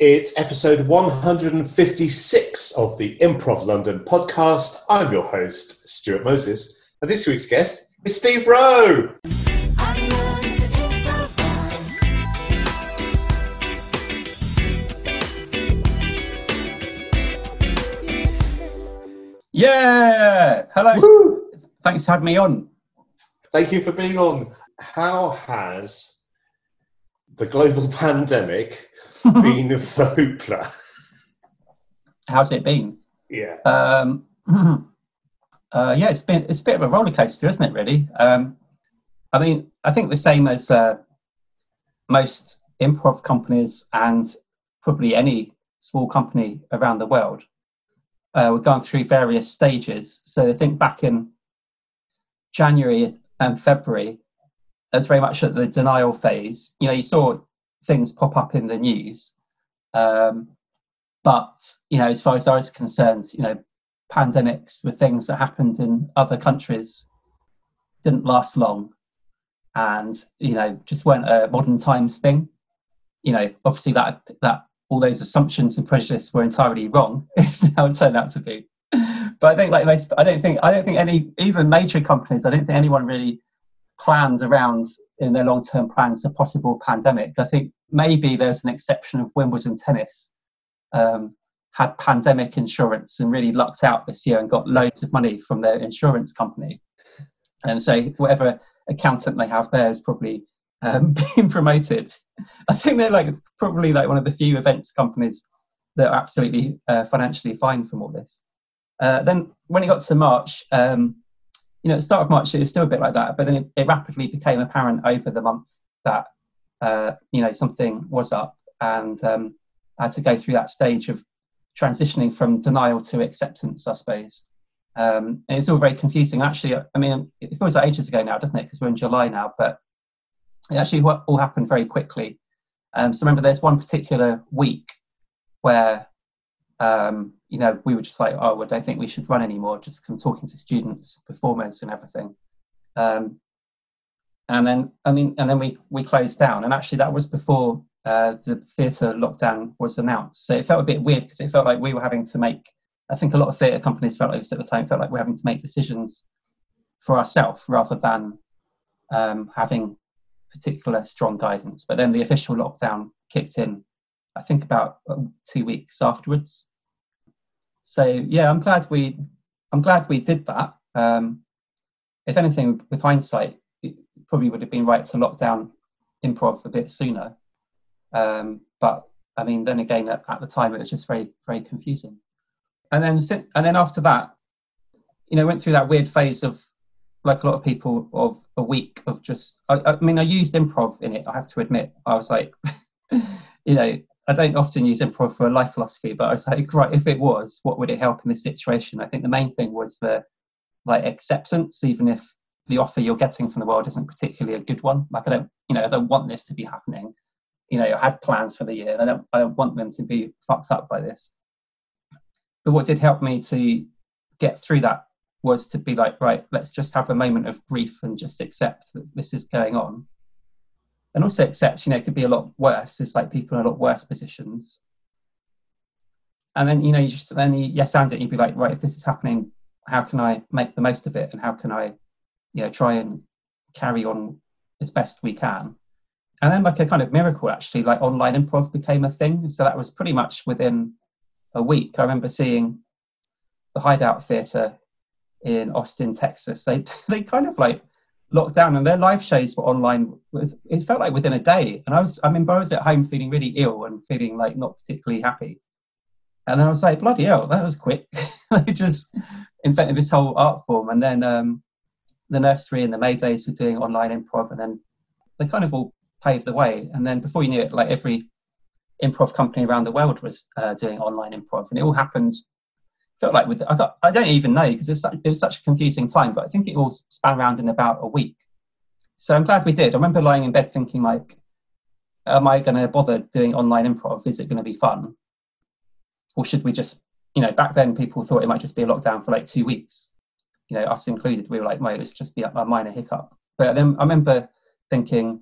It's episode 156 of the Improv London podcast. I'm your host, Stuart Moses, and this week's guest is Steve Roe. Yeah. Hello. Woo! Thanks for having me on. Thank you for being on. How has the global pandemic been for Hoopla? How's it been? Yeah. Um, uh, yeah, it's been it's a bit of a roller coaster, isn't it? Really. Um, I mean, I think the same as uh, most improv companies and probably any small company around the world. Uh, we've gone through various stages. So I think back in January and February, was very much at the denial phase. You know, you saw things pop up in the news, um, but you know, as far as I was concerned, you know, pandemics were things that happened in other countries, didn't last long, and you know, just weren't a modern times thing. You know, obviously that that all those assumptions and prejudice were entirely wrong. It's now turned out to be. But I think like most, I don't think I don't think any even major companies. I don't think anyone really plans around in their long term plans a possible pandemic. I think maybe there's an exception of Wimbledon tennis. Um, had pandemic insurance and really lucked out this year and got loads of money from their insurance company. And so whatever accountant they have there is probably um, being promoted. I think they're like probably like one of the few events companies that are absolutely uh, financially fine from all this. Uh, then when it got to March, um, you know, at the start of March it was still a bit like that, but then it, it rapidly became apparent over the month that uh, you know something was up, and um, I had to go through that stage of transitioning from denial to acceptance, I suppose. Um, and it's all very confusing. Actually, I mean, it feels like ages ago now, doesn't it? Because we're in July now, but it actually all happened very quickly. Um, so remember, there's one particular week where um, you know we were just like, oh, I don't think we should run anymore. Just from talking to students, performers, and everything. Um, and then, I mean, and then we we closed down. And actually, that was before uh, the theatre lockdown was announced. So it felt a bit weird because it felt like we were having to make. I think a lot of theatre companies felt like this at the time. Felt like we're having to make decisions for ourselves rather than um, having particular strong guidance. But then the official lockdown kicked in, I think about uh, two weeks afterwards. So yeah, I'm glad we, I'm glad we did that. Um, if anything, with hindsight, it probably would have been right to lock down improv a bit sooner. Um, but I mean, then again, at, at, the time, it was just very, very confusing. And then, and then after that, you know, went through that weird phase of like a lot of people of a week of just I, I, mean i used improv in it i have to admit i was like you know i don't often use improv for a life philosophy but i was like right if it was what would it help in this situation? I think the main thing was the like acceptance even if the offer you're getting from the world isn't particularly a good one. Like i don't you know i don't want this to be happening. You know i had plans for the year and i don't i don't want them to be fucked up by this. But what did help me to get through that was to be like, right, let's just have a moment of grief and just accept that this is going on. And also accept, you know, it could be a lot worse. It's like people in a lot worse positions. And then, you know, you just then you yes and it, you'd be like, right, if this is happening, how can I make the most of it? And how can I, you know, try and carry on as best we can? And then like a kind of miracle actually, like online improv became a thing. So that was pretty much within a week. I remember seeing the Hideout Theatre in Austin, Texas. They they kind of like locked down, and their live shows were online. It felt like within a day, and I was I mean, I was at home feeling really ill and feeling like not particularly happy. And then I was like, bloody hell, that was quick. they just invented this whole art form, and then um, the nursery and the Maydays were doing online improv, and then they kind of all paved the way. And then before you knew it, like every improv company around the world was uh, doing online improv, and it all happened felt like with I got I don't even know because it, it was such a confusing time, but I think it all span around in about a week. So I'm glad we did. I remember lying in bed thinking like, am I going to bother doing online improv? Is it going to be fun, or should we just you know back then people thought it might just be a lockdown for like two weeks, you know us included. We were like, well, it's just be a minor hiccup. But then I remember thinking,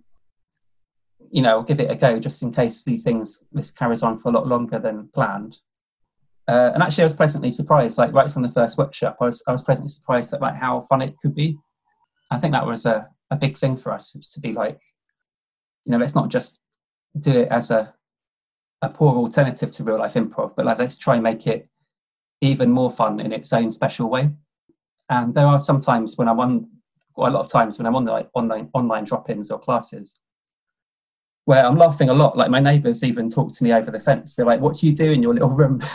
you know, I'll give it a go just in case these things this carries on for a lot longer than planned. Uh, and actually, I was pleasantly surprised. Like right from the first workshop, I was I was pleasantly surprised at like how fun it could be. I think that was a, a big thing for us to be like, you know, let's not just do it as a a poor alternative to real life improv, but like let's try and make it even more fun in its own special way. And there are some times when I'm on, quite a lot of times when I'm on the like online online drop-ins or classes, where I'm laughing a lot. Like my neighbours even talk to me over the fence. They're like, "What do you do in your little room?"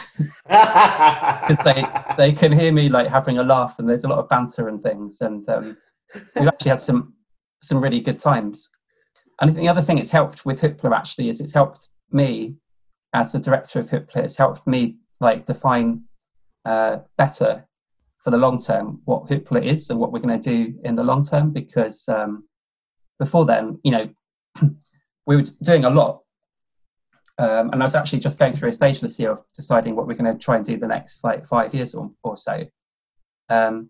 Because they they can hear me like having a laugh, and there's a lot of banter and things. And um, we've actually had some some really good times. And the other thing it's helped with Hoopla actually is it's helped me as the director of Hoopla. It's helped me like define uh, better for the long term what Hoopla is and what we're going to do in the long term. Because um, before then, you know, we were doing a lot. Um, and I was actually just going through a stage this year of deciding what we're going to try and do the next like five years or, or so. Um,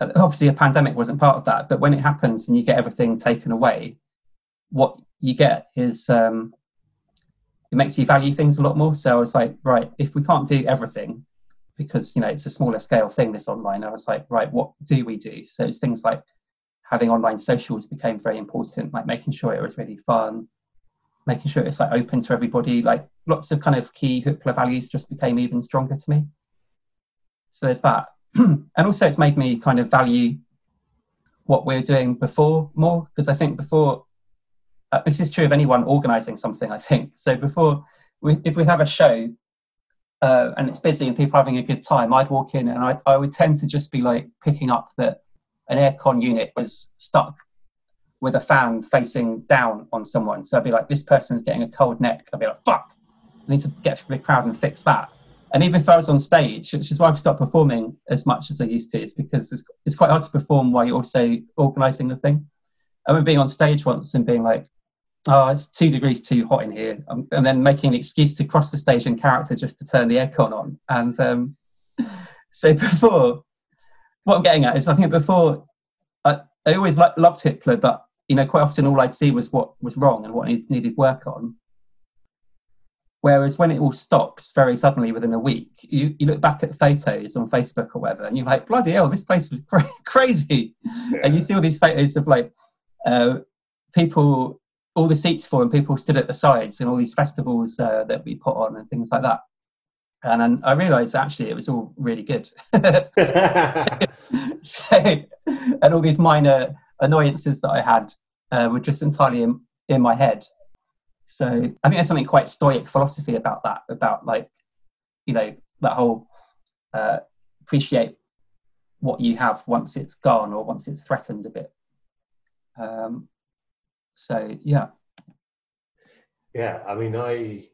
obviously, a pandemic wasn't part of that, but when it happens and you get everything taken away, what you get is um, it makes you value things a lot more. So I was like, right, if we can't do everything, because you know it's a smaller scale thing, this online, I was like, right, what do we do? So it's things like having online socials became very important, like making sure it was really fun, making sure it's like open to everybody. Like lots of kind of key Hoopla values just became even stronger to me. So there's that. and also it's made me kind of value what we are doing before more because I think before uh, this is true of anyone organizing something I think so before we, if we have a show uh, and it's busy and people having a good time I'd walk in and I, I would tend to just be like picking up that an aircon unit was stuck with a fan facing down on someone. So I'd be like, this person's getting a cold neck. I'd be like, fuck, I need to get through the crowd and fix that. And even if I was on stage, which is why I've stopped performing as much as I used to, is because it's, it's quite hard to perform while you're also organising the thing. I remember being on stage once and being like, oh, it's two degrees too hot in here. Um, and then making an excuse to cross the stage in character just to turn the aircon on. And um, so before, what I'm getting at is I think before I, I always lo- loved Hoopla, but you know quite often all I'd see was what was wrong and what I needed work on. Whereas when it all stops very suddenly within a week, you, you look back at photos on Facebook or whatever, and you're like, bloody hell, this place was cra- crazy. Yeah. And you see all these photos of like uh, people, all the seats full, and people stood at the sides, and all these festivals uh, that we put on and things like that and then I realised actually it was all really good. so, and all these minor annoyances that I had uh, were just entirely in, in my head. So I think there's something quite stoic philosophy about that, about like, you know, that whole uh, appreciate what you have once it's gone or once it's threatened a bit. Um, so yeah. Yeah, I mean, I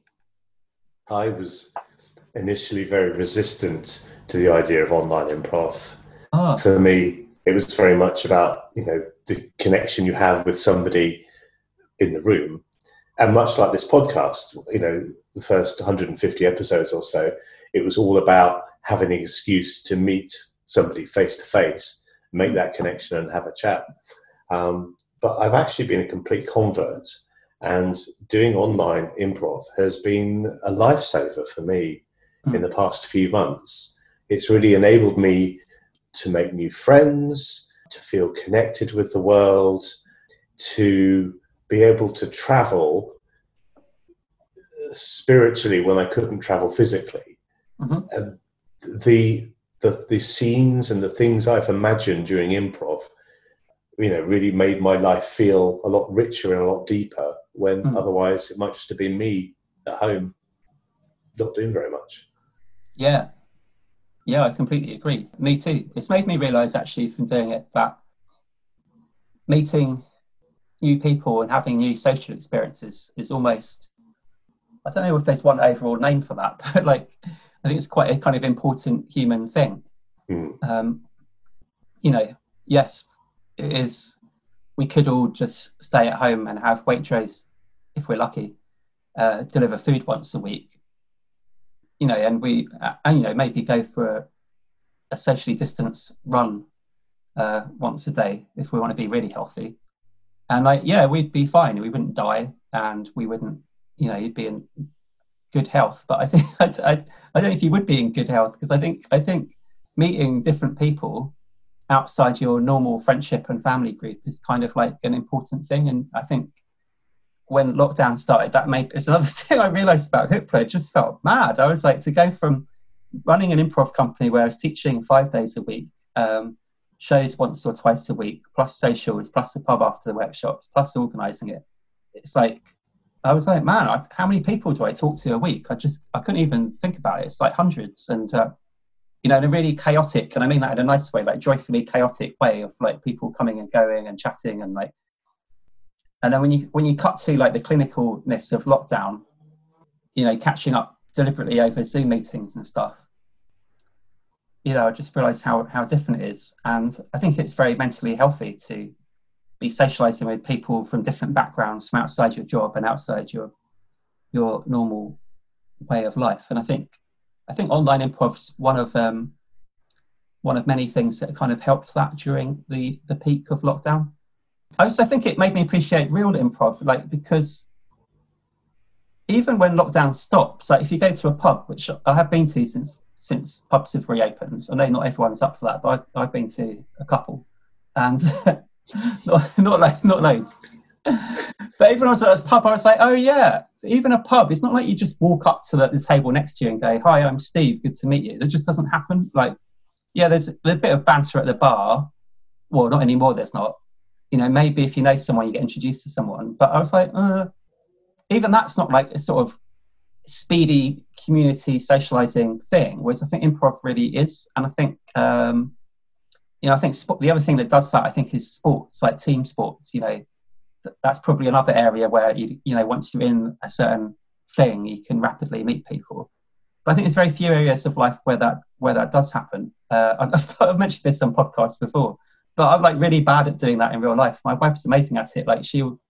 I was initially very resistant to the idea of online improv. Ah. For me, it was very much about you know the connection you have with somebody in the room, and much like this podcast, you know, the first 150 episodes or so, it was all about having an excuse to meet somebody face to face, make that connection, and have a chat. Um, but I've actually been a complete convert, and doing online improv has been a lifesaver for me mm. in the past few months. It's really enabled me to make new friends, to feel connected with the world, to be able to travel spiritually when I couldn't travel physically. Mm-hmm. And the, the the scenes and the things I've imagined during improv, you know, really made my life feel a lot richer and a lot deeper. When mm. otherwise it might just have been me at home, not doing very much. Yeah. Yeah, I completely agree. Me too. It's made me realize actually from doing it that meeting new people and having new social experiences is almost I don't know if there's one overall name for that, but like I think it's quite a kind of important human thing. Mm. Um, you know, yes, it is. We could all just stay at home and have Waitrose, if we're lucky, uh, deliver food once a week you know, and we, uh, and you know, maybe go for a, a socially distanced run uh, once a day if we want to be really healthy. And like, yeah, we'd be fine. We wouldn't die. and we wouldn't, you know, you'd be in good health. But I think I, I, I don't know if you would be in good health because I think I think meeting different people outside your normal friendship and family group is kind of like an important thing. And I think when lockdown started, that made it's another thing I realized about Hoopla. It just felt mad. I was like to go from running an improv company where I was teaching five days a week, um, shows once or twice a week, plus socials, plus the pub after the workshops, plus organizing it. It's like I was like, man, I, how many people do I talk to a week? I just I couldn't even think about it. It's like hundreds, and uh, you know, in a really chaotic, and I mean that in a nice way, like joyfully chaotic way of like people coming and going and chatting and like. And then when you when you cut to like the clinicalness of lockdown, you know, catching up deliberately over Zoom meetings and stuff, you know, I just realised how how different it is, and I think it's very mentally healthy to be socialising with people from different backgrounds, from outside your job and outside your your normal way of life. And I think I think online improv's one of um, one of many things that kind of helped that during the the peak of lockdown. I also think it made me appreciate real improv, like because even when lockdown stops, like if you go to a pub, which I have been to since since pubs have reopened, I know not everyone's up for that, but I've, I've been to a couple, and not not like not loads. but even when I was at a pub, I was like, oh yeah, even a pub, it's not like you just walk up to the, the, table next to you and go, "Hi, I'm Steve. Good to meet you." That just doesn't happen. Like, yeah, there's a bit of banter at the bar. Well, not anymore. There's not. You know, maybe if you know someone, you get introduced to someone. But I was like, uh, even that's not like a sort of speedy community socializing thing. Whereas I think improv really is, and I think um, you know, I think sport, the other thing that does that, I think, is sports, like team sports. You know, that's probably another area where you you know once you're in a certain thing you can rapidly meet people but i think there's very few areas of life where that where that does happen uh, I've, I've, mentioned this on podcasts before but i'm like really bad at doing that in real life my wife's amazing at it like she'll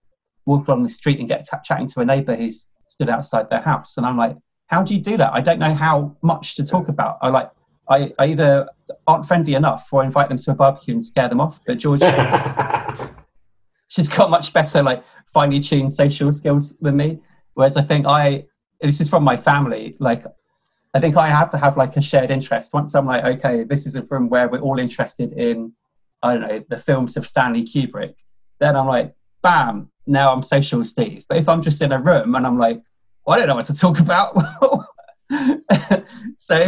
walk along the street and get t- chatting to a neighbor who's stood outside their house and i'm like how do you do that i don't know how much to talk about i like I, I either aren't friendly enough or invite them to a barbecue and scare them off but george she's got much better like finely tuned social skills than me. Whereas I think I this is from my family. Like I think I have to have like a shared interest. Once I'm like, okay, this is a room where we're all interested in, I don't know, the films of Stanley Kubrick. Then I'm like, bam, now I'm social with Steve. But if I'm just in a room and I'm like, well, I don't know what to talk about. so,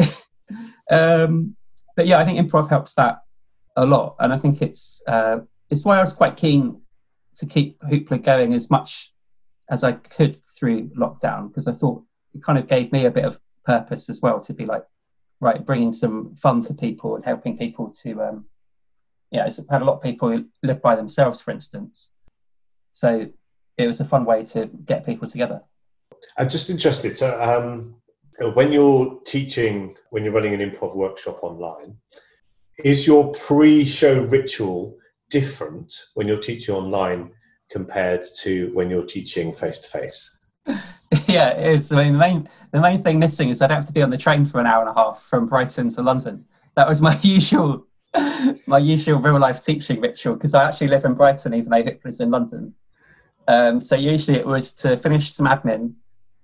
um, but yeah, I think improv helps that a lot, and I think it's uh, it's why I was quite keen to keep Hoopla going as much as I could through lockdown because I thought it kind of gave me a bit of purpose as well to be like, right, bringing some fun to people and helping people to, um, yeah, I've had a lot of people who live by themselves, for instance. So it was a fun way to get people together. I'm just interested. So, um, when you're teaching, when you're running an improv workshop online, is your pre-show ritual different when you're teaching online compared to when you're teaching face to face? Yeah, it is. I mean, the main the main thing missing is I'd have to be on the train for an hour and a half from Brighton to London. That was my usual my usual real life teaching ritual because I actually live in Brighton, even though Hoopla's in London. Um, so usually it was to finish some admin,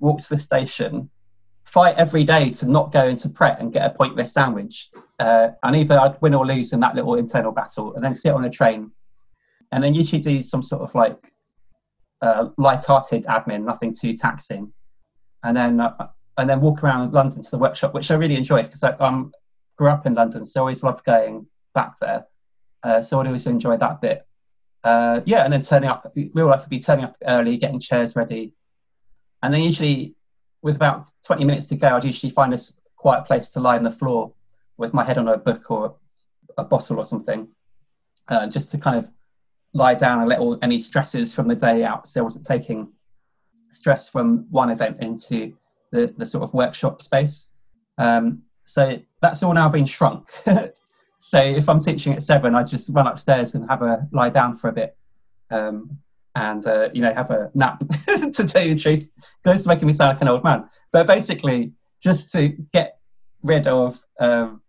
walk to the station, fight every day to not go into Pret and get a pointless sandwich. Uh, and either I'd win or lose in that little internal battle, and then sit on a train, and then usually do some sort of like uh, light-hearted admin, nothing too taxing, and then uh, and then walk around London to the workshop, which I really enjoyed because I um, grew up in London, so I always loved going back there. Uh, so I'd always enjoy that bit. Uh, yeah, and then turning up, real life would be turning up early, getting chairs ready, and then usually with about 20 minutes to go, I'd usually find a quiet place to lie on the floor with my head on a book or a bottle or something, uh, just to kind of lie down and let all any stresses from the day out. So I wasn't taking stress from one event into the, the sort of workshop space. Um, so that's all now been shrunk. so if I'm teaching at seven, I just run upstairs and have a lie down for a bit. Um, and uh, you know have a nap to tell you the truth. It's making me sound like an old man, but basically just to get rid of um,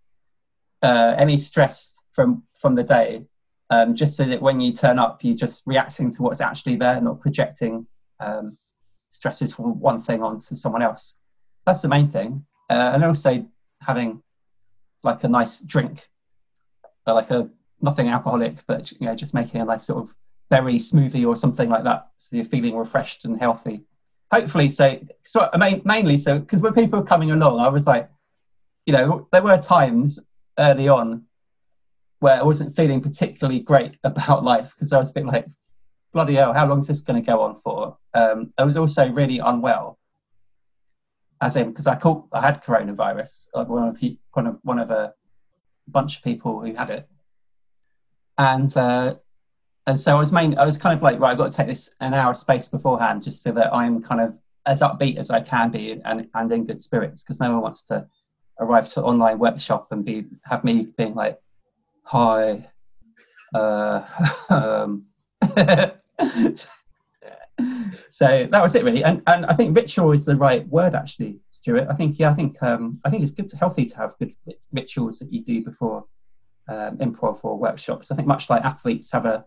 uh, any stress from from the day, um, just so that when you turn up, you're just reacting to what's actually there, not projecting um, stresses from one thing onto someone else. That's the main thing. Uh, and also having like a nice drink, uh, like a nothing alcoholic, but you know, just making a nice sort of berry smoothie or something like that, so you're feeling refreshed and healthy. Hopefully, so so mean, mainly so because when people were coming along, I was like, you know, there were times early on where I wasn't feeling particularly great about life because I was a bit like, bloody hell, how long is this going to go on for? Um, I was also really unwell, as in because I caught I had coronavirus, like one of one of one of a bunch of people who had it, and uh, and so I was main I was kind of like right, I've got to take this an hour space beforehand just so that I'm kind of as upbeat as I can be and and in good spirits because no one wants to arrive to online workshop and be have me being like hi uh, um, so that was it really. And and i think ritual is the right word actually stuart. I think yeah i think um i think it's good to, healthy to have good rituals that you do before um, improv or workshops. I think much like athletes have a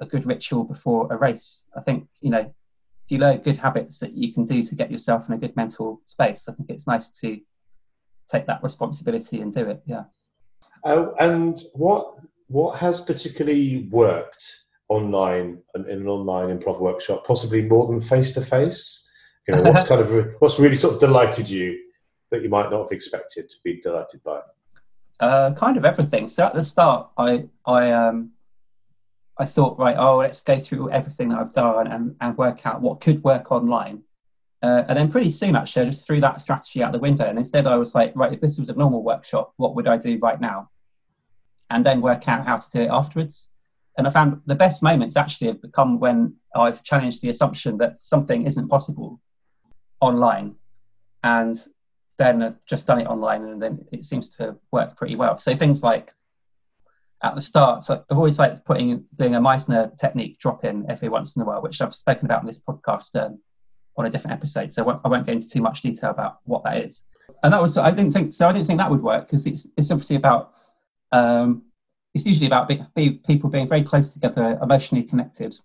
a good ritual before a race. I think you know if you learn good habits that you can do to get yourself in a good mental space i think it's nice to take that responsibility and do it yeah. Uh, and what what has particularly worked online in an online improv workshop, possibly more than face to face? You know, what's kind of what's really sort of delighted you that you might not have expected to be delighted by? Uh, kind of everything. So at the start, I I um I thought right, oh, let's go through everything that I've done and, and work out what could work online. Uh, and then pretty soon, actually, I just threw that strategy out the window. And instead, I was like, right, if this was a normal workshop, what would I do right now? And then work out how to do it afterwards. And I found the best moments actually have become when I've challenged the assumption that something isn't possible online. And then I've just done it online, and then it seems to work pretty well. So things like at the start, so I've always liked putting doing a Meisner technique drop in every once in a while, which I've spoken about in this podcast um, on a different episode. So I won't, I won't, go into too much detail about what that is. And that was I didn't think so. I didn't think that would work because it's it's obviously about um, it's usually about be, be, people being very close together, emotionally connected,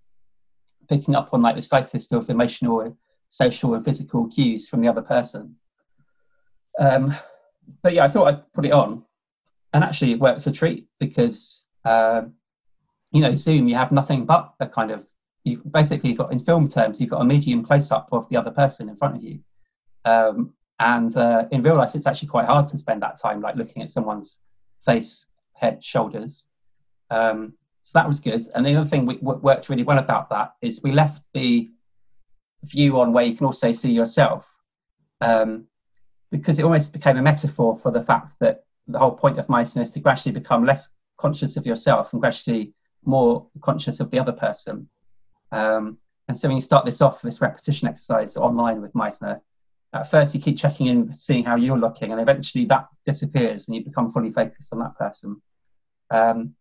picking up on like the slightest of emotional, social, and physical cues from the other person. Um, but yeah, I thought I'd put it on, and actually it works a treat because um, you know Zoom you have nothing but a kind of you basically got in film terms you've got a medium close up of the other person in front of you um, and uh, in real life it's actually quite hard to spend that time like looking at someone's face head shoulders. Um, so that was good. And the other thing we w- worked really well about that is we left the view on where you can also see yourself um, because it almost became a metaphor for the fact that the whole point of mindfulness is to gradually become less conscious of yourself and gradually more conscious of the other person. Um, and so when you start this off, this repetition exercise online with Meisner, at first you keep checking in, seeing how you're looking, and eventually that disappears and you become fully focused on that person. Um,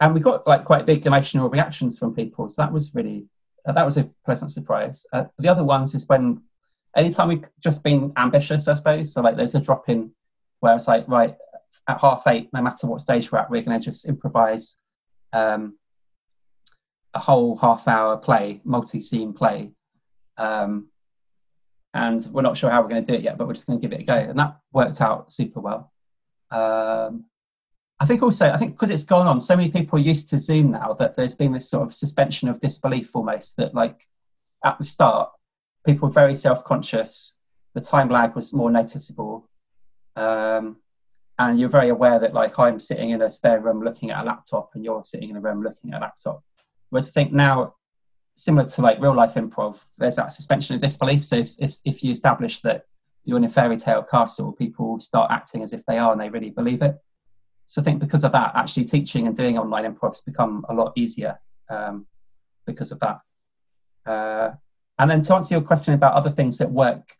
and we got like quite big emotional reactions from people, so that was really uh, that was a pleasant surprise. Uh, the other ones is when anytime we've just been ambitious, I suppose. So like there's a drop in where it's like right at half eight, no matter what stage we're at, we're going to just improvise um, a whole half hour play, multi scene play. Um, and we're not sure how we're going to do it yet, but we're just going to give it a go. And that worked out super well. Um, I think also, I think because it's gone on, so many people are used to Zoom now that there's been this sort of suspension of disbelief almost that, like, at the start, people were very self conscious, the time lag was more noticeable. Um, and you're very aware that, like, I'm sitting in a spare room looking at a laptop and you're sitting in a room looking at a laptop. Whereas I think now, similar to like real life improv, there's that suspension of disbelief. So if, if, if you establish that you're in a fairy tale castle, people start acting as if they are and they really believe it. So I think because of that, actually teaching and doing online improv has become a lot easier um, because of that. Uh, and then to answer your question about other things that work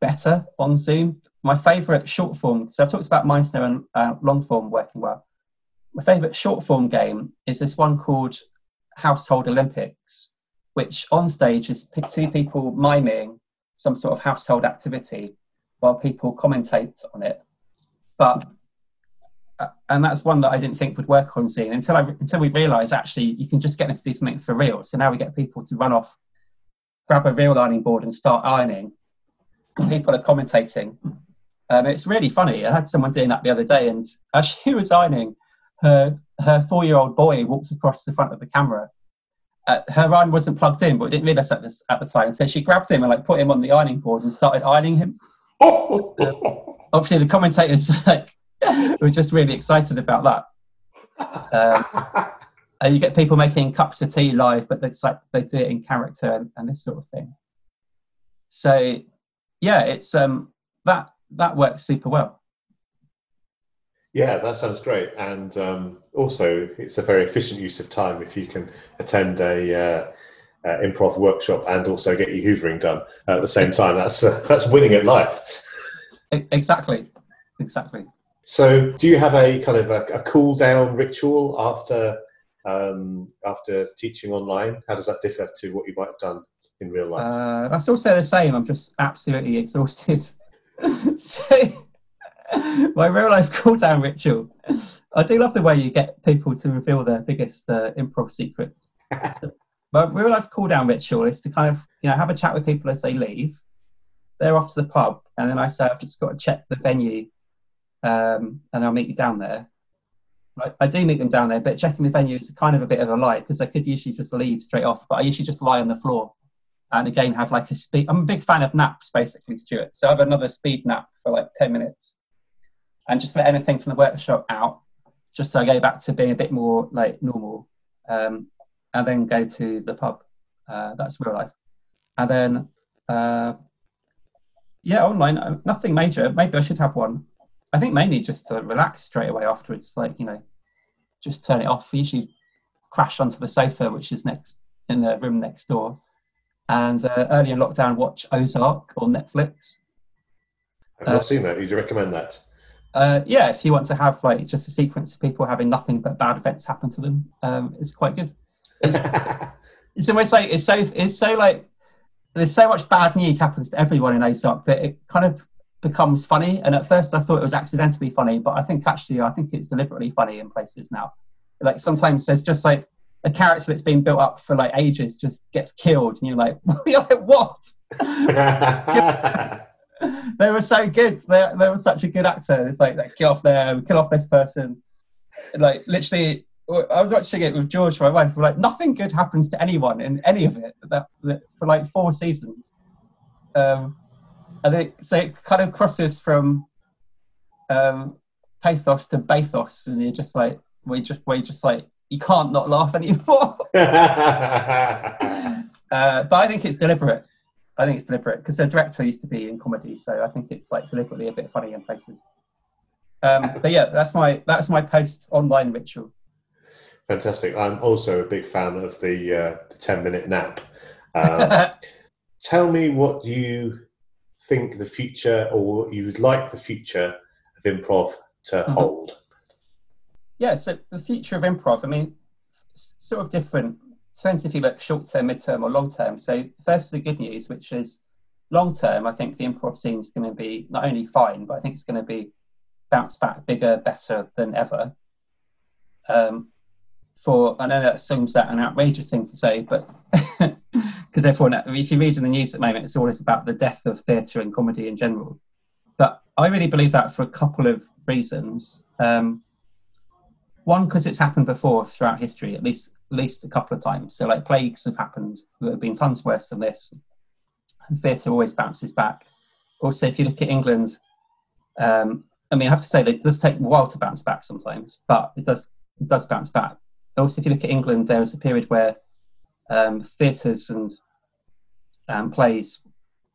better on Zoom, my favourite short form, so I've talked about Meisner and uh, long form working well. My favourite short form game is this one called Household Olympics, which on stage is two people miming some sort of household activity while people commentate on it. But uh, and that's one that I didn't think would work on Zoom until I until we realised actually you can just get them to do something for real. So now we get people to run off grab a real ironing board and start ironing. People are commentating. Um, it's really funny. I had someone doing that the other day, and as she was ironing, her her four year old boy walked across the front of the camera. Uh, her iron wasn't plugged in, but didn't realise at this at the time. So she grabbed him and like put him on the ironing board and started ironing him. um, obviously, the commentators like were just really excited about that. Um, and you get people making cups of tea live, but it's like they do it in character and, and this sort of thing. So, yeah, it's um that that works super well. Yeah, that sounds great, and um, also it's a very efficient use of time if you can attend a uh, uh, improv workshop and also get your hoovering done at the same time. That's uh, that's winning at life. Exactly, exactly. So, do you have a kind of a, a cool down ritual after um, after teaching online? How does that differ to what you might have done in real life? Uh, that's also the same. I'm just absolutely exhausted. so, my real life cool down ritual. I do love the way you get people to reveal their biggest uh, improv secrets. so, my real life cool down ritual is to kind of you know have a chat with people as they leave. They're off to the pub, and then I say I've just got to check the venue, um, and I'll meet you down there. I, I do meet them down there, but checking the venue is kind of a bit of a lie because I could usually just leave straight off, but I usually just lie on the floor and again have like a speed. I'm a big fan of naps, basically, Stuart. So I have another speed nap for like 10 minutes and just let anything from the workshop out, just so I go back to being a bit more like normal, um, and then go to the pub. Uh, that's real life. And then, uh, yeah, online, uh, nothing major. Maybe I should have one. I think mainly just to relax straight away afterwards, like, you know, just turn it off. We usually crash onto the sofa, which is next in the room next door. And uh, early in lockdown, watch Ozark on Netflix. I've not uh, seen that. Would you recommend that? Uh, yeah, if you want to have like just a sequence of people having nothing but bad events happen to them, um, it's quite good. It's, it's almost like it's so it's so like there's so much bad news happens to everyone in Ozark that it kind of becomes funny. And at first, I thought it was accidentally funny, but I think actually, I think it's deliberately funny in places now. Like sometimes there's just like a character that's been built up for like ages just gets killed, and you're like, you're like what? they were so good. They, they were such a good actor. It's like, like kill off them, kill off this person. Like literally, I was watching it with George, my wife. We're like, nothing good happens to anyone in any of it. That, that for like four seasons. Um, I think so. It kind of crosses from um, pathos to bathos, and you're just like we just we just like you can't not laugh anymore. uh, but I think it's deliberate. I think it's deliberate because the director used to be in comedy, so I think it's like deliberately a bit funny in places. Um, but yeah, that's my that's my post online ritual. Fantastic. I'm also a big fan of the, uh, the ten minute nap. Um, tell me what you think the future or you would like the future of improv to mm-hmm. hold? Yeah, so the future of improv, I mean, sort of different. Depends if you look short term, mid term, or long term. So, first, the good news, which is long term, I think the improv scene is going to be not only fine, but I think it's going to be bounce back bigger, better than ever. Um, for I know that seems that an outrageous thing to say, but because everyone, if you read in the news at the moment, it's always about the death of theatre and comedy in general. But I really believe that for a couple of reasons. Um, one, because it's happened before throughout history, at least least a couple of times. So like plagues have happened that have been tons worse than this. And theatre always bounces back. Also, if you look at England, um, I mean, I have to say it does take a while to bounce back sometimes, but it does it does bounce back. Also, if you look at England, there was a period where um, theatres and um, plays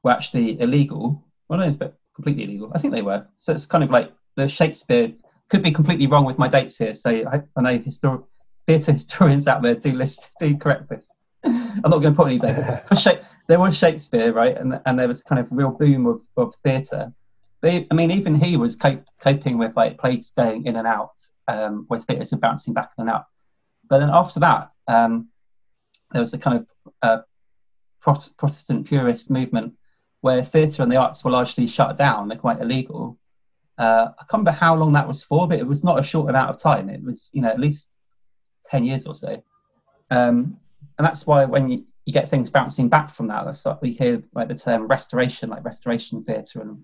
were actually illegal. Well, I don't know if completely illegal. I think they were. So it's kind of like the Shakespeare could be completely wrong with my dates here. So I, I know histor- theatre historians out there do list do correct this. I'm not going to put any dates. there was Shakespeare, right, and and there was kind of real boom of, of theatre. I mean, even he was cope, coping with like plagues going in and out, um, where theatres were bouncing back in and out. But then after that, um, there was a kind of uh, Protestant purist movement where theatre and the arts were largely shut down, they're quite illegal. Uh, I can't remember how long that was for, but it was not a short amount of time. It was, you know, at least 10 years or so. Um, and that's why when you, you get things bouncing back from that. That's like we hear like the term restoration, like restoration theatre and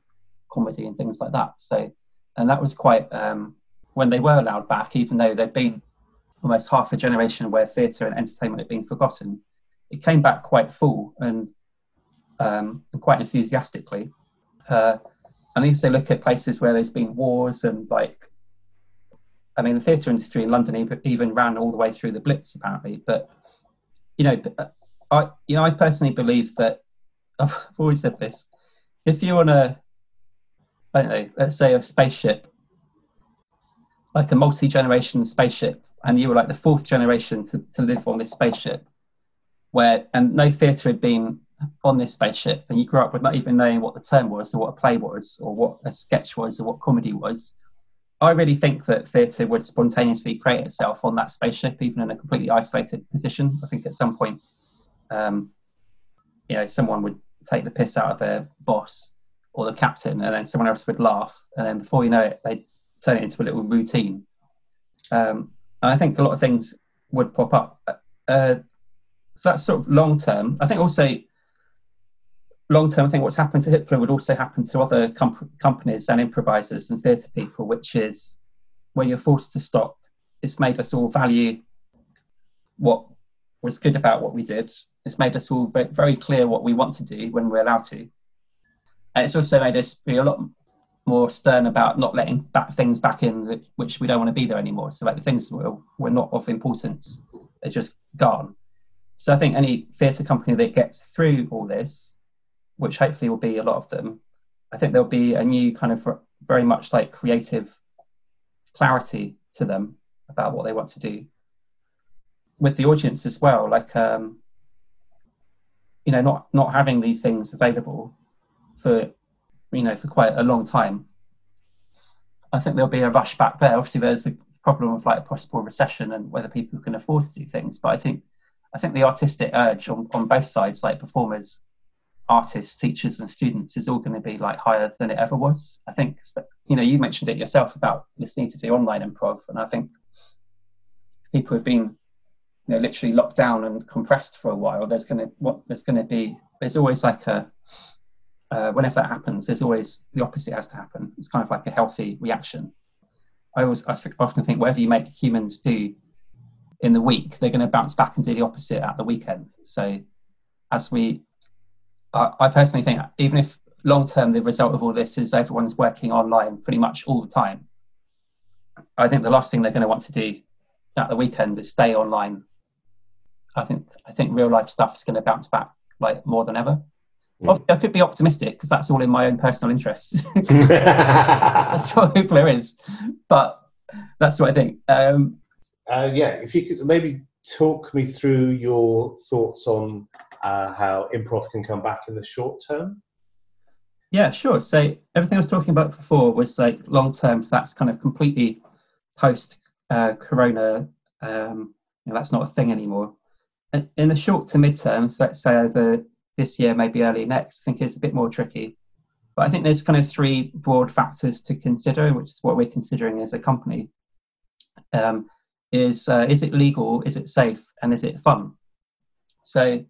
comedy and things like that. So, and that was quite um, when they were allowed back, even though there'd been almost half a generation where theatre and entertainment had been forgotten. It came back quite full and, um, and quite enthusiastically. Uh, and if they look at places where there's been wars and like, I mean, the theatre industry in London even ran all the way through the Blitz apparently. But you know, uh, I you know I personally believe that I've always said this. If you want to, I don't know, let's say a spaceship, like a multi-generation spaceship, and you were like the fourth generation to, to live on this spaceship, where and no theatre had been on this spaceship, and you grew up with not even knowing what the term was, or what a play was, or what a sketch was, or what comedy was. I really think that theatre would spontaneously create itself on that spaceship, even in a completely isolated position. I think at some point, um, you know, someone would take the piss out of their boss or the captain, and then someone else would laugh, and then before you know it, they turn it into a little routine. Um, I think a lot of things would pop up. Uh, so that's sort of long term. I think also long term, I think what's happened to Hoopla would also happen to other com- companies and improvisers and theatre people, which is where you're forced to stop. It's made us all value what was good about what we did. It's made us all very clear what we want to do when we're allowed to. And it's also made us be a lot more stern about not letting back things back in that, which we don't want to be there anymore. So like the things were, were not of importance, they're just gone. So I think any theatre company that gets through all this, which hopefully will be a lot of them, I think there'll be a new kind of very much like creative clarity to them about what they want to do with the audience as well. Like, um, you know, not not having these things available for you know, for quite a long time. I think there'll be a rush back there. Obviously, there's the problem of like a possible recession and whether people can afford to do things. But I think, I think the artistic urge on, on both sides, like performers, artists, teachers, and students, is all going to be like higher than it ever was. I think, you know, you mentioned it yourself about listening to do online improv, and I think people have been, you know, literally locked down and compressed for a while. There's going to what there's going to be. There's always like a uh, whenever that happens, there's always the opposite has to happen. It's kind of like a healthy reaction. I always, I often think whatever you make humans do in the week, they're going to bounce back and do the opposite at the weekend. So, as we, I, I personally think, even if long term the result of all this is everyone's working online pretty much all the time, I think the last thing they're going to want to do at the weekend is stay online. I think I think real life stuff is going to bounce back like more than ever. Well, I could be optimistic because that's all in my own personal interest. that's what Hoopla is, but that's what I think. Um, uh, yeah, if you could maybe talk me through your thoughts on uh, how improv can come back in the short term. Yeah, sure. So everything I was talking about before was like long term. So that's kind of completely post uh, Corona. Um, you know, that's not a thing anymore. And in the short to mid term, so let's say over this year, maybe early next, I think is a bit more tricky. But I think there's kind of three broad factors to consider, which is what we're considering as a company. Um, is uh, is it legal? Is it safe? And is it fun? So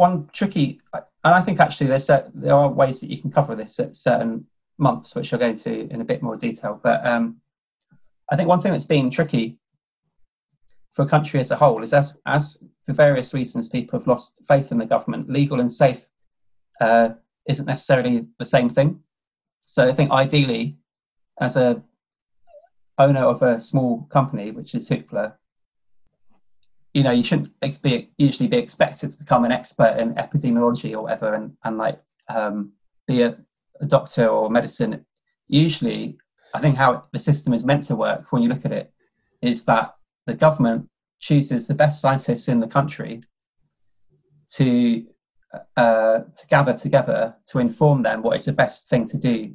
one tricky, and I think actually there's there are ways that you can cover this at certain months, which I'll go into in a bit more detail. But um, I think one thing that's been tricky for a country as a whole is as, as for various reasons people have lost faith in the government, legal and safe uh, isn't necessarily the same thing. So I think ideally, as a owner of a small company, which is Hoopla, you know, you shouldn't be usually be expected to become an expert in epidemiology or whatever, and and like um, be a, a doctor or medicine. Usually, I think how the system is meant to work when you look at it is that the government chooses the best scientists in the country to uh, to gather together to inform them what is the best thing to do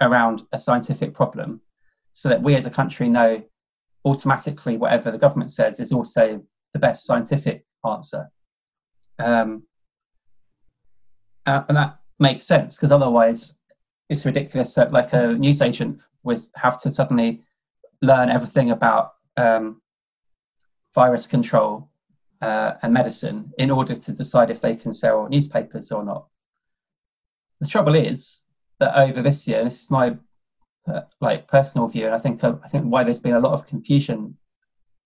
around a scientific problem, so that we as a country know automatically whatever the government says is also the best scientific answer. Um, and that makes sense because otherwise it's ridiculous that like a newsagent would have to suddenly learn everything about um, virus control uh, and medicine in order to decide if they can sell newspapers or not. The trouble is that over this year, this is my uh, like personal view, and I think uh, I think why there's been a lot of confusion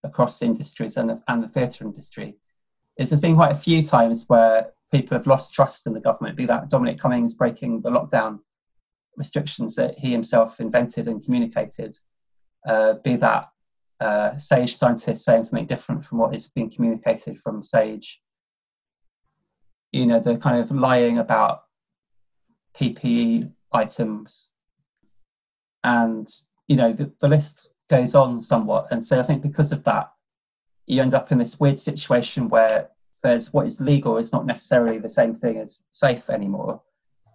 across industries and the, and the theatre industry is there's been quite a few times where people have lost trust in the government. Be that Dominic Cummings breaking the lockdown restrictions that he himself invented and communicated, uh, be that uh, Sage scientists saying something different from what is being communicated from Sage. You know, the kind of lying about PPE items, and you know, the, the list goes on somewhat. And so I think because of that, you end up in this weird situation where there's what is legal is not necessarily the same thing as safe anymore,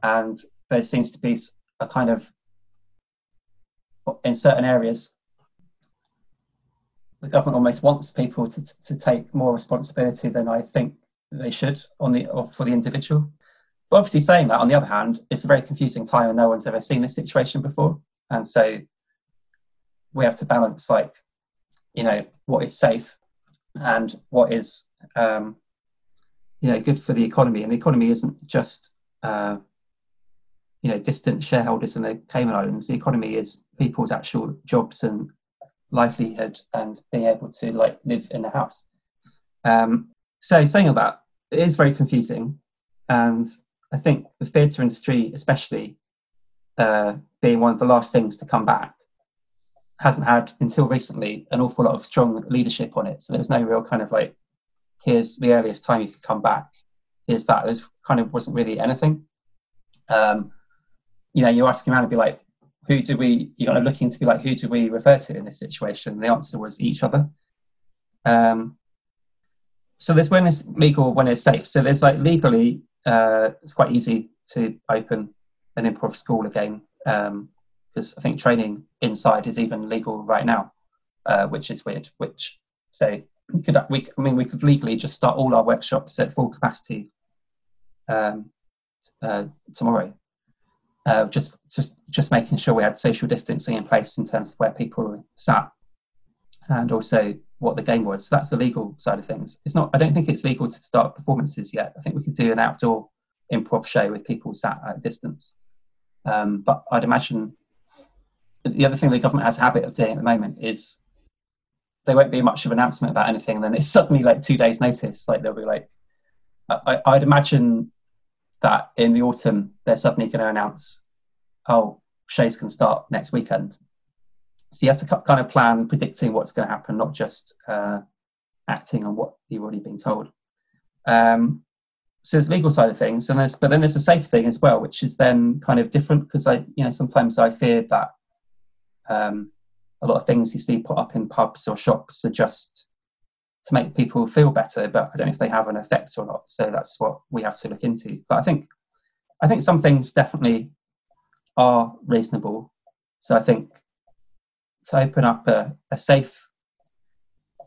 and there seems to be a kind of in certain areas the government almost wants people to, to take more responsibility than I think they should on the or for the individual. But obviously, saying that on the other hand, it's a very confusing time, and no one's ever seen this situation before, and so we have to balance like you know what is safe and what is um, you know good for the economy, and the economy isn't just uh, you know distant shareholders in the Cayman Islands. The economy is people's actual jobs and livelihood and being able to like live in a house. Um, so saying about it is very confusing, and I think the theatre industry, especially uh, being one of the last things to come back, hasn't had until recently an awful lot of strong leadership on it. So there was no real kind of like, here's the earliest time you could come back. Here's that. There's kind of wasn't really anything. Um, you know, you're asking around and be like, who do we you're kind of looking to be like who do we refer to in this situation the answer was each other um, so there's when it's legal when it's safe so there's like legally uh, it's quite easy to open an improv school again because i think training inside is even legal right now uh, which is weird which so we could we i mean we could legally just start all our workshops at full capacity um, uh, tomorrow uh, just just just making sure we had social distancing in place in terms of where people sat, and also what the game was. So that's the legal side of things. It's not. I don't think it's legal to start performances yet. I think we could do an outdoor improv show with people sat at a distance. Um, but I'd imagine the other thing the government has a habit of doing at the moment is there won't be much of an announcement about anything, and then it's suddenly like two days' notice. Like they'll be like, I, I'd imagine that in the autumn they're suddenly going to announce, oh, shows can start next weekend. So you have to kind of plan predicting what's going to happen, not just uh, acting on what you've already been told. Um, so there's legal side of things, and there's but then there's a safe thing as well, which is then kind of different because I, you know, sometimes I fear that um, a lot of things you see put up in pubs or shops are just to make people feel better, but I don't know if they have an effect or not. So that's what we have to look into. But I think I think some things definitely are reasonable. So I think to open up a, a safe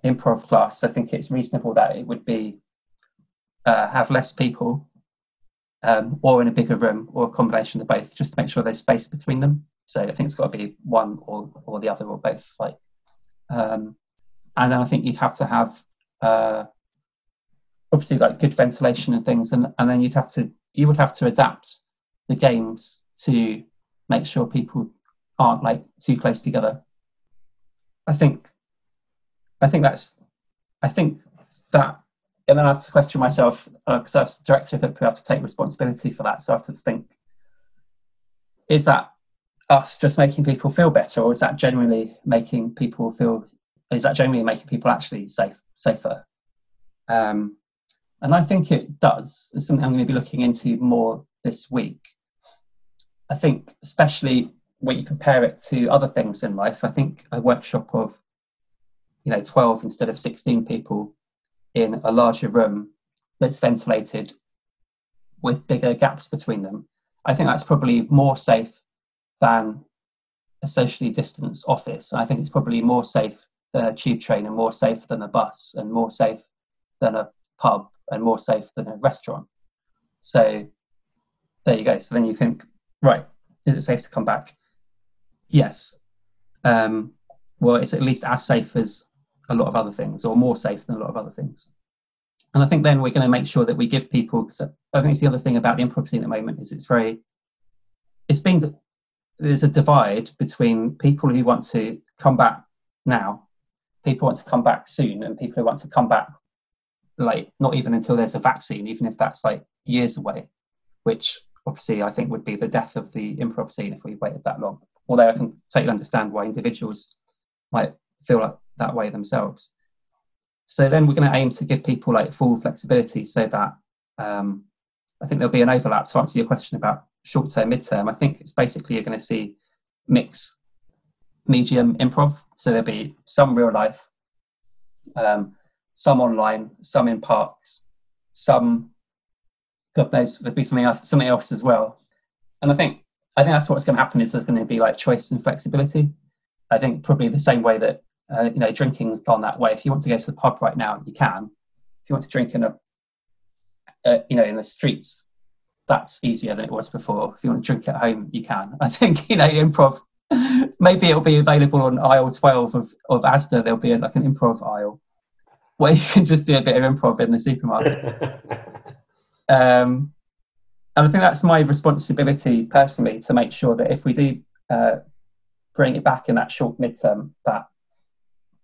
improv class, I think it's reasonable that it would be uh, have less people um, or in a bigger room or a combination of both, just to make sure there's space between them. So I think it's got to be one or, or the other or both. Like, um, and then I think you'd have to have uh, obviously like good ventilation and things, and and then you'd have to you would have to adapt the games to make sure people aren't like too close together. I think, I think that's, I think that, and then I have to question myself because uh, as director of it, we have to take responsibility for that. So I have to think, is that us just making people feel better, or is that genuinely making people feel? Is that genuinely making people actually safe, safer? Um, and I think it does. It's something I'm going to be looking into more this week. I think, especially when you compare it to other things in life, I think a workshop of, you know, 12 instead of 16 people in a larger room that's ventilated with bigger gaps between them, I think that's probably more safe than a socially distanced office. I think it's probably more safe than a tube train and more safe than a bus and more safe than a pub and more safe than a restaurant. So there you go. So then you think, right, is it safe to come back? Yes. Um, well, it's at least as safe as a lot of other things, or more safe than a lot of other things. And I think then we're going to make sure that we give people. Because I think it's the other thing about the improv scene at the moment is it's very, it's been there's a divide between people who want to come back now, people want to come back soon, and people who want to come back like not even until there's a vaccine, even if that's like years away, which obviously I think would be the death of the improv scene if we waited that long. Although I can totally understand why individuals might feel like that way themselves. So then we're going to aim to give people like full flexibility so that um, I think there'll be an overlap to answer your question about short term, mid term. I think it's basically you're going to see mix medium improv. So there'll be some real life, um, some online, some in parks, some God knows there'll be something else, something else as well. And I think I think that's what's going to happen is there's going to be like choice and flexibility. I think probably the same way that uh, you know drinking's gone that way. If you want to go to the pub right now, you can. If you want to drink in a uh, you know in the streets, that's easier than it was before. If you want to drink at home, you can. I think you know improv. Maybe it'll be available on aisle twelve of of Asda. There'll be like an improv aisle where you can just do a bit of improv in the supermarket. um, and I think that's my responsibility personally to make sure that if we do uh, bring it back in that short midterm, that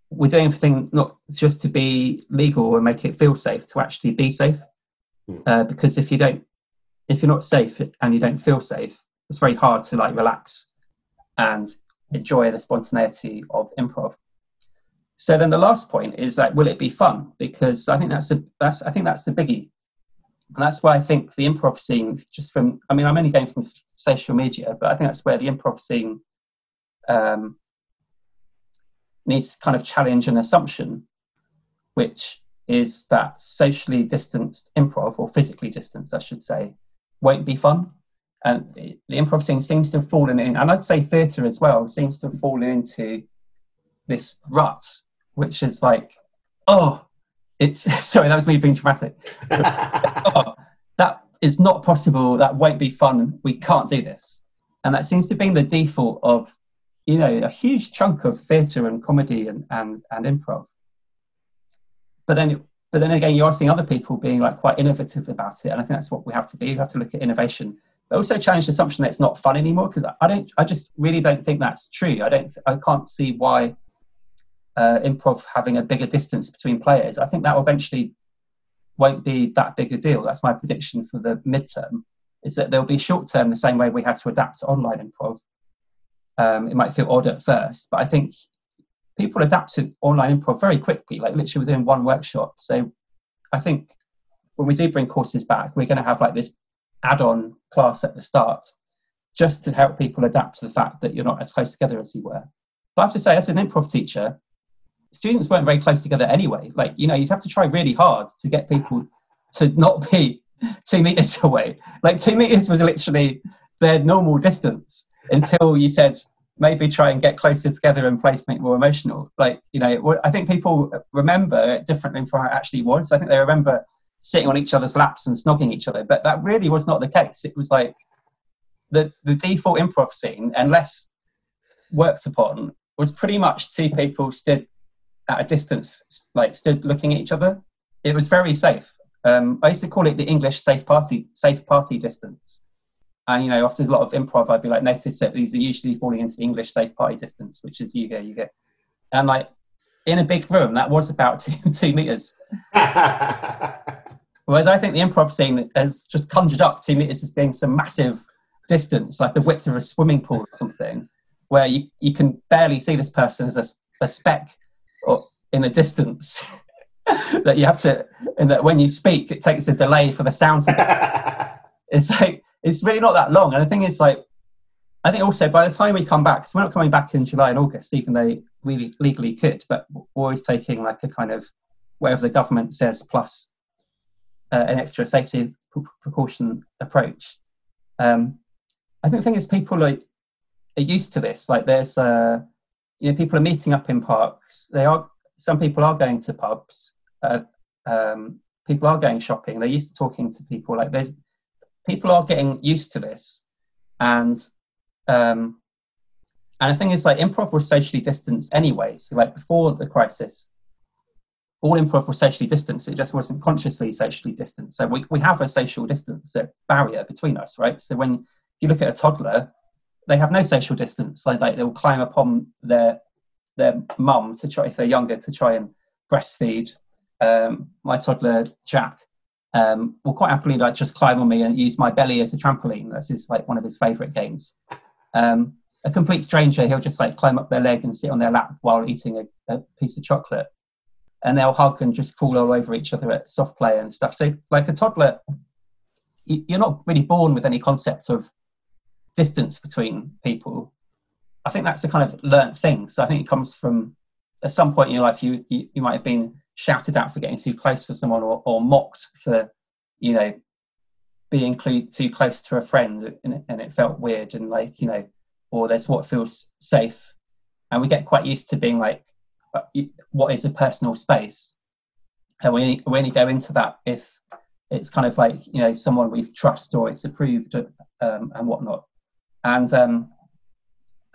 we're doing everything not just to be legal and make it feel safe, to actually be safe. Hmm. Uh, because if you don't, if you're not safe and you don't feel safe, it's very hard to like relax and enjoy the spontaneity of improv. So then the last point is like, will it be fun? Because I think that's a that's I think that's the biggie and that's why I think the improv scene, just from, I mean, I'm only going from social media, but I think that's where the improv scene um, needs to kind of challenge an assumption, which is that socially distanced improv, or physically distanced, I should say, won't be fun. And the, improv scene seems to have fallen in, and I'd say theatre as well, seems to have fallen into this rut, which is like, oh, it's sorry, that was me being dramatic. oh, that is not possible. That won't be fun. We can't do this. And that seems to be the default of, you know, a huge chunk of theatre and comedy and, and, and improv. But then, but then again, you're seeing other people being like quite innovative about it, and I think that's what we have to be. We have to look at innovation, but also challenge the assumption that it's not fun anymore. Because I don't, I just really don't think that's true. I don't, I can't see why uh, improv having a bigger distance between players, I think that eventually won't be that big a deal. That's my prediction for the midterm. Is that there'll be short term the same way we had to adapt to online improv. Um, it might feel odd at first, but I think people adapt to online improv very quickly, like literally within one workshop. So I think when we do bring courses back, we're going to have like this add-on class at the start, just to help people adapt to the fact that you're not as close together as you were. But I have to say, as an improv teacher, students weren't very close together anyway. Like, you know, you'd have to try really hard to get people to not be two meters away. Like, two meters was literally their normal distance until you said, maybe try and get closer together and play something more emotional. Like, you know, I think people remember it differently from how it actually was. I think they remember sitting on each other's laps and snogging each other, but that really was not the case. It was like the, the default improv scene, unless worked upon, was pretty much two people stood at a distance, like stood looking at each other. It was very safe. Um, I used to call it the English safe party, safe party distance. And you know, after a lot of improv, I'd be like, notice that these are usually falling into the English safe party distance, which is you go, you go. And like in a big room, that was about two, two meters. Whereas I think the improv scene has just conjured up two meters as being some massive distance, like the width of a swimming pool or something, where you, you can barely see this person as a, a speck or in the distance that you have to, and that when you speak, it takes a delay for the sound to. it's like it's really not that long, and the thing is, like, I think also by the time we come back, because we're not coming back in July and August, even though we legally could, but we're always taking like a kind of whatever the government says plus uh, an extra safety precaution approach. Um, I think the thing is, people like are used to this. Like, there's uh, you know, people are meeting up in parks. They are some people are going to pubs. Uh, um, people are going shopping. They're used to talking to people. Like there's people are getting used to this, and um, and the thing is, like improv was socially distanced anyway. So like before the crisis, all improv was socially distanced. It just wasn't consciously socially distanced. So we, we have a social distance a barrier between us, right? So when you look at a toddler, they have no social distance. Like, like they'll climb upon their their mum to try if they're younger to try and breastfeed. Um, my toddler Jack um, will quite happily like just climb on me and use my belly as a trampoline. This is like one of his favourite games. Um, a complete stranger, he'll just like climb up their leg and sit on their lap while eating a, a piece of chocolate and they'll hug and just fall all over each other at soft play and stuff. So, like a toddler, you're not really born with any concept of distance between people. I think that's a kind of learnt thing. So I think it comes from at some point in your life, you you, you might have been shouted at for getting too close to someone, or, or mocked for, you know, being cl- too close to a friend, and, and it felt weird, and like you know, or there's what feels safe, and we get quite used to being like what is a personal space? And we you, when you go into that if it's kind of like you know someone we've trust or it's approved um, and whatnot. And um,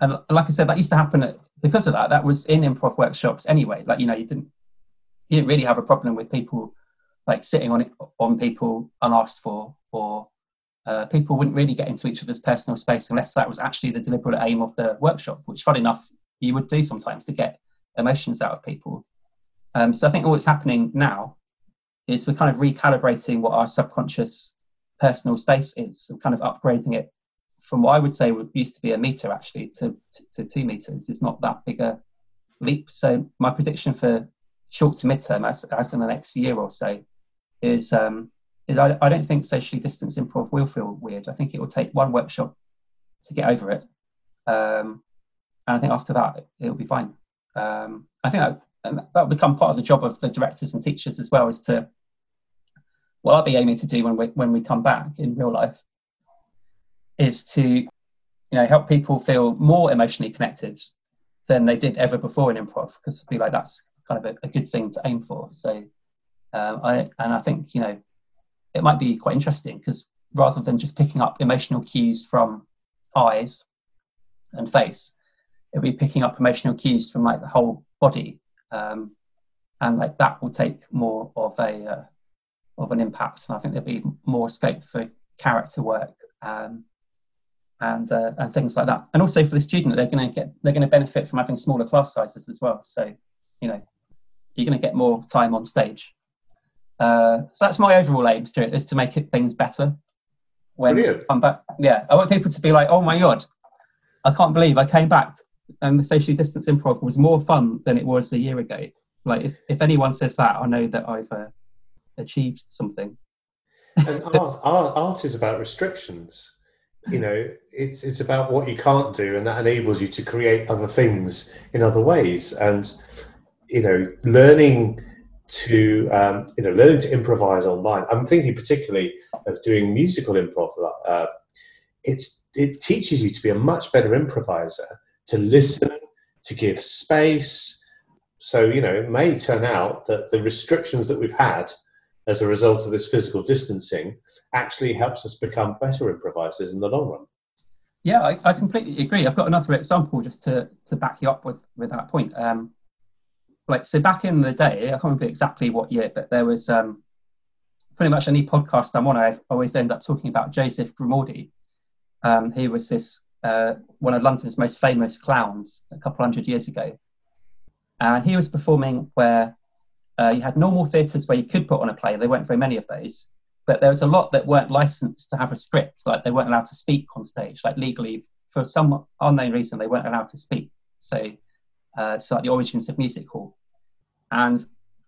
and like i said that used to happen at, because of that that was in improv workshops anyway. Like you know you didn't you didn't really have a problem with people like sitting on it on people unasked for or uh, people wouldn't really get into each other's personal space unless that was actually the deliberate aim of the workshop which fun enough you would do sometimes to get emotions out of people. Um, so I think what's happening now is we're kind of recalibrating what our subconscious personal space is, and kind of upgrading it from what I would say would used to be a meter actually to, to, to two meters. Is not that big a leap. So my prediction for short to midterm, as, as in the next year or so, is um, is I, I don't think socially distanced improv will feel weird. I think it will take one workshop to get over it, um, and I think after that it'll be fine um, I think that that will become part of the job of the directors and teachers as well, is to what I'll be aiming to do when we when we come back in real life is to you know help people feel more emotionally connected than they did ever before in improv because I feel like that's kind of a, a good thing to aim for. So um, I and I think you know it might be quite interesting because rather than just picking up emotional cues from eyes and face, it'll be picking up emotional cues from like the whole body. Um, and like that will take more of a uh, of an impact. And i think there'll be more scope for character work um, and uh, and things like that. And also for the student they're going to get they're going to benefit from having smaller class sizes as well. So you know you're going to get more time on stage uh, so that's my overall aim to it is to make it, things better when Brilliant. I'm back yeah i want people to be like oh my god i can't believe i came back and the socially distance improv was more fun than it was a year ago. Like if, if anyone says that, I know that I've uh, achieved something. and art, art, art is about restrictions. You know, it's it's about what you can't do, and that enables you to create other things in other ways. And you know, learning to um, you know learning to improvise online. I'm thinking particularly of doing musical improv. Uh, it's it teaches you to be a much better improviser to listen, to give space. So, you know, it may turn out that the restrictions that we've had as a result of this physical distancing actually helps us become better improvisers in the long run. Yeah, I, I completely agree. I've got another example just to, to back you up with, with that point. Um, like, so back in the day, I can't remember exactly what year, but there was um, pretty much any podcast I'm on, I always end up talking about Joseph Grimaldi. Um, he was this uh, one of London's most famous clowns a couple hundred years ago. And he was performing where uh, you had normal theatres where you could put on a play. There weren't very many of those, but there was a lot that weren't licensed to have a script. Like they weren't allowed to speak on stage, like legally for some unknown reason they weren't allowed to speak. So, uh, so like the origins of music hall, and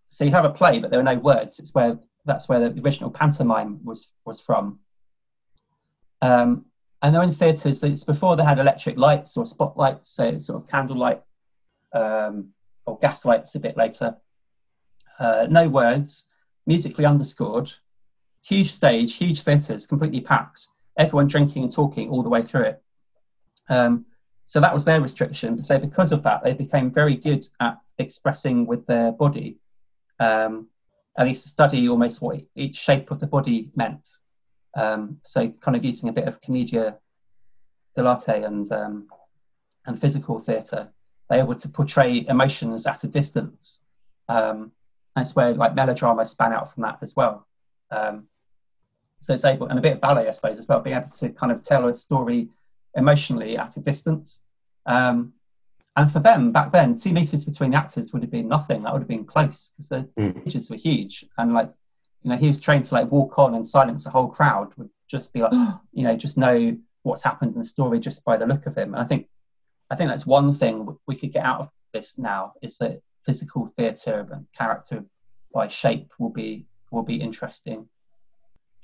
so you have a play, but there are no words. It's where that's where the original pantomime was was from. Um, and they're in theatres. It's before they had electric lights or spotlights, so sort of candlelight um, or gas lights a bit later. Uh, no words, musically underscored, huge stage, huge theatres, completely packed. Everyone drinking and talking all the way through it. Um, so that was their restriction. So because of that, they became very good at expressing with their body. Um, they used to study almost what each shape of the body meant. Um, so kind of using a bit of commedia dell'arte and um, and physical theatre, they're able to portray emotions at a distance. Um, That's where like melodrama span out from that as well. Um, so it's able, and a bit of ballet, I suppose, as well, being able to kind of tell a story emotionally at a distance. Um, and for them back then, two meters between the actors would have been nothing. That would have been close because the mm. stages were huge. And like, you know, he was trained to like walk on and silence the whole crowd. Would just be like, you know, just know what's happened in the story just by the look of him. And I think, I think that's one thing we could get out of this now is that physical theatre and character by shape will be will be interesting.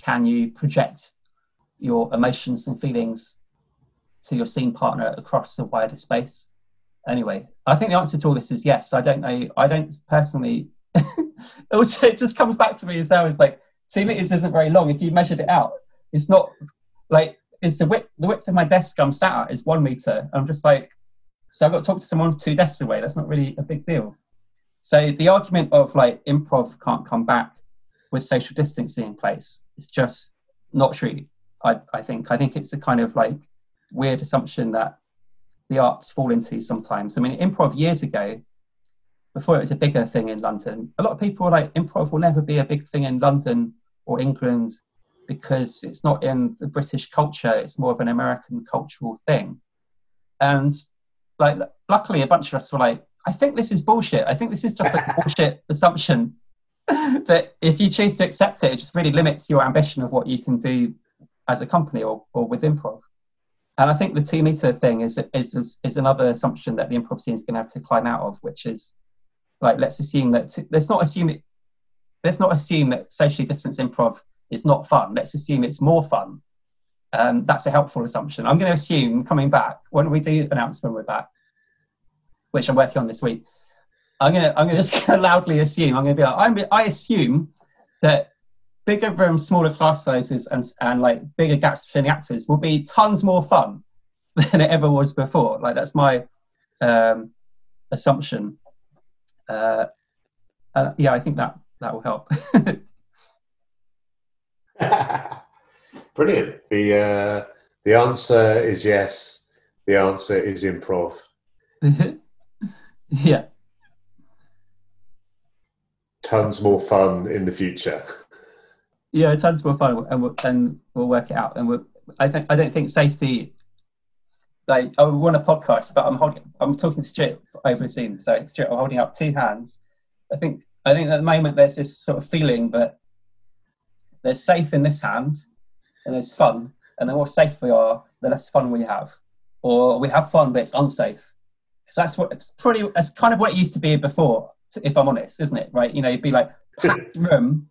Can you project your emotions and feelings to your scene partner across a wider space? Anyway, I think the answer to all this is yes. I don't know. I don't personally. it just comes back to me as though it's like two meters isn't very long if you measured it out. It's not like it's the width. The width of my desk I'm sat at is one meter. I'm just like, so I've got to talk to someone two desks away. That's not really a big deal. So the argument of like improv can't come back with social distancing in place is just not true. I, I think I think it's a kind of like weird assumption that the arts fall into sometimes. I mean, improv years ago, before it was a bigger thing in London, a lot of people were like, improv will never be a big thing in London or England because it's not in the British culture, it's more of an American cultural thing. And like, luckily, a bunch of us were like, I think this is bullshit. I think this is just a bullshit assumption that if you choose to accept it, it just really limits your ambition of what you can do as a company or, or with improv. And I think the two meter thing is, is, is another assumption that the improv scene is going to have to climb out of, which is like, let's assume that, t- let's not assume it, let's not assume that socially distanced improv is not fun. Let's assume it's more fun. Um, that's a helpful assumption. I'm going to assume coming back, when we do announce when we're back, which I'm working on this week, I'm gonna I'm gonna just loudly assume I'm gonna be like I'm, I assume that bigger rooms, smaller class sizes, and and like bigger gaps between the actors will be tons more fun than it ever was before. Like that's my um, assumption. Uh, uh, yeah, I think that that will help. Brilliant. The uh, the answer is yes. The answer is improv. yeah tons more fun in the future. Yeah, tons more fun, and we'll, and we'll work it out. And we'll, I think I don't think safety. Like I want a podcast, but I'm holding. I'm talking to Stuart over Zoom. So Stuart, I'm holding up two hands. I think I think at the moment there's this sort of feeling that there's safe in this hand, and there's fun. And the more safe we are, the less fun we have, or we have fun but it's unsafe. So that's what it's pretty. That's kind of what it used to be before if I'm honest, isn't it? Right? You know, you'd be like packed room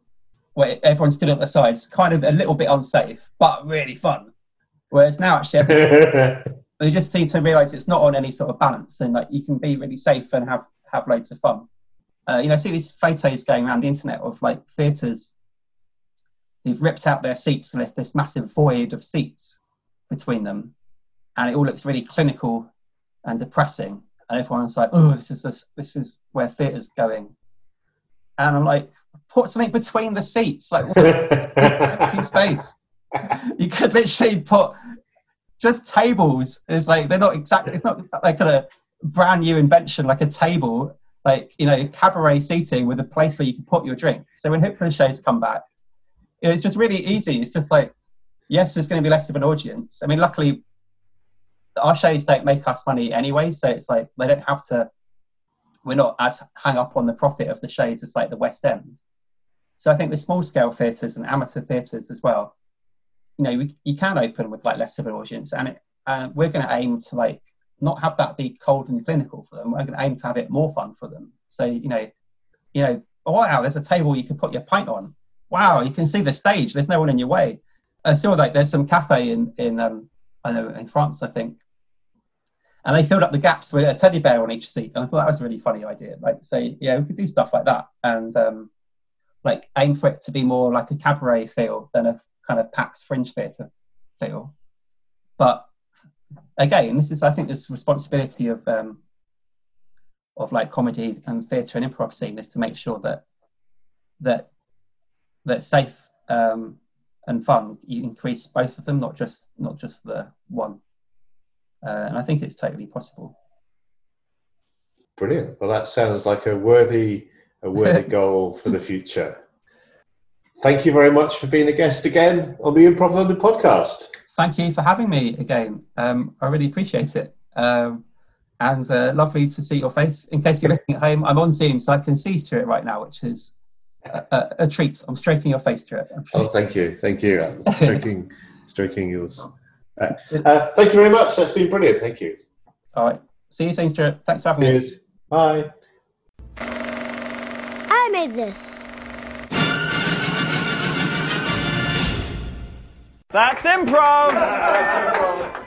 where everyone stood at the sides, kind of a little bit unsafe, but really fun. Whereas now, actually, they just seem to realise it's not on any sort of balance, and like you can be really safe and have have loads of fun. Uh, you know, see these photos going around the internet of like theatres. They've ripped out their seats and left this massive void of seats between them, and it all looks really clinical and depressing and everyone's like, "Oh, this is this, this is where theatre's going," and I'm like, "Put something between the seats, like empty space. You could literally put just tables. It's like they're not exactly. It's not like a brand new invention, like a table, like you know, cabaret seating with a place where you can put your drink. So when Hoopla shows come back, it's just really easy. It's just like, yes, there's going to be less of an audience. I mean, luckily our shows don't make us money anyway, so it's like they don't have to. We're not as hung up on the profit of the shows as like the West End. So I think the small scale theatres and amateur theatres as well, you know, we, you can open with like less of an audience, and it, uh, we're going to aim to like not have that be cold and clinical for them. We're going to aim to have it more fun for them. So you know, you know, oh, wow, there's a table you can put your pint on. Wow, you can see the stage. There's no one in your way. I saw like there's some cafe in in um, I know in France, I think, and they filled up the gaps with a teddy bear on each seat. And I thought that was a really funny idea. Like, say, yeah, we could do stuff like that, and um, like aim for it to be more like a cabaret feel than a kind of PAX fringe theatre feel. But again, this is I think this responsibility of um, of like comedy and theatre and improv scene is to make sure that that that safe um, and fun you increase both of them, not just not just the one. Uh, and I think it's totally possible. Brilliant. Well, that sounds like a worthy, a worthy goal for the future. Thank you very much for being a guest again on the Improv London podcast. Thank you for having me again. Um, I really appreciate it. Um, and uh, lovely to see your face. In case you're listening at home, I'm on Zoom, so I can see through it right now, which is a, a, a treat. I'm stroking your face through it. Oh, thank you, thank you. I'm stroking, stroking yours. Uh, uh, thank you very much. That's been brilliant. Thank you. All right. See you soon, Stuart. Thanks for having Cheers. me. Bye. I this. That's improv. That's improv.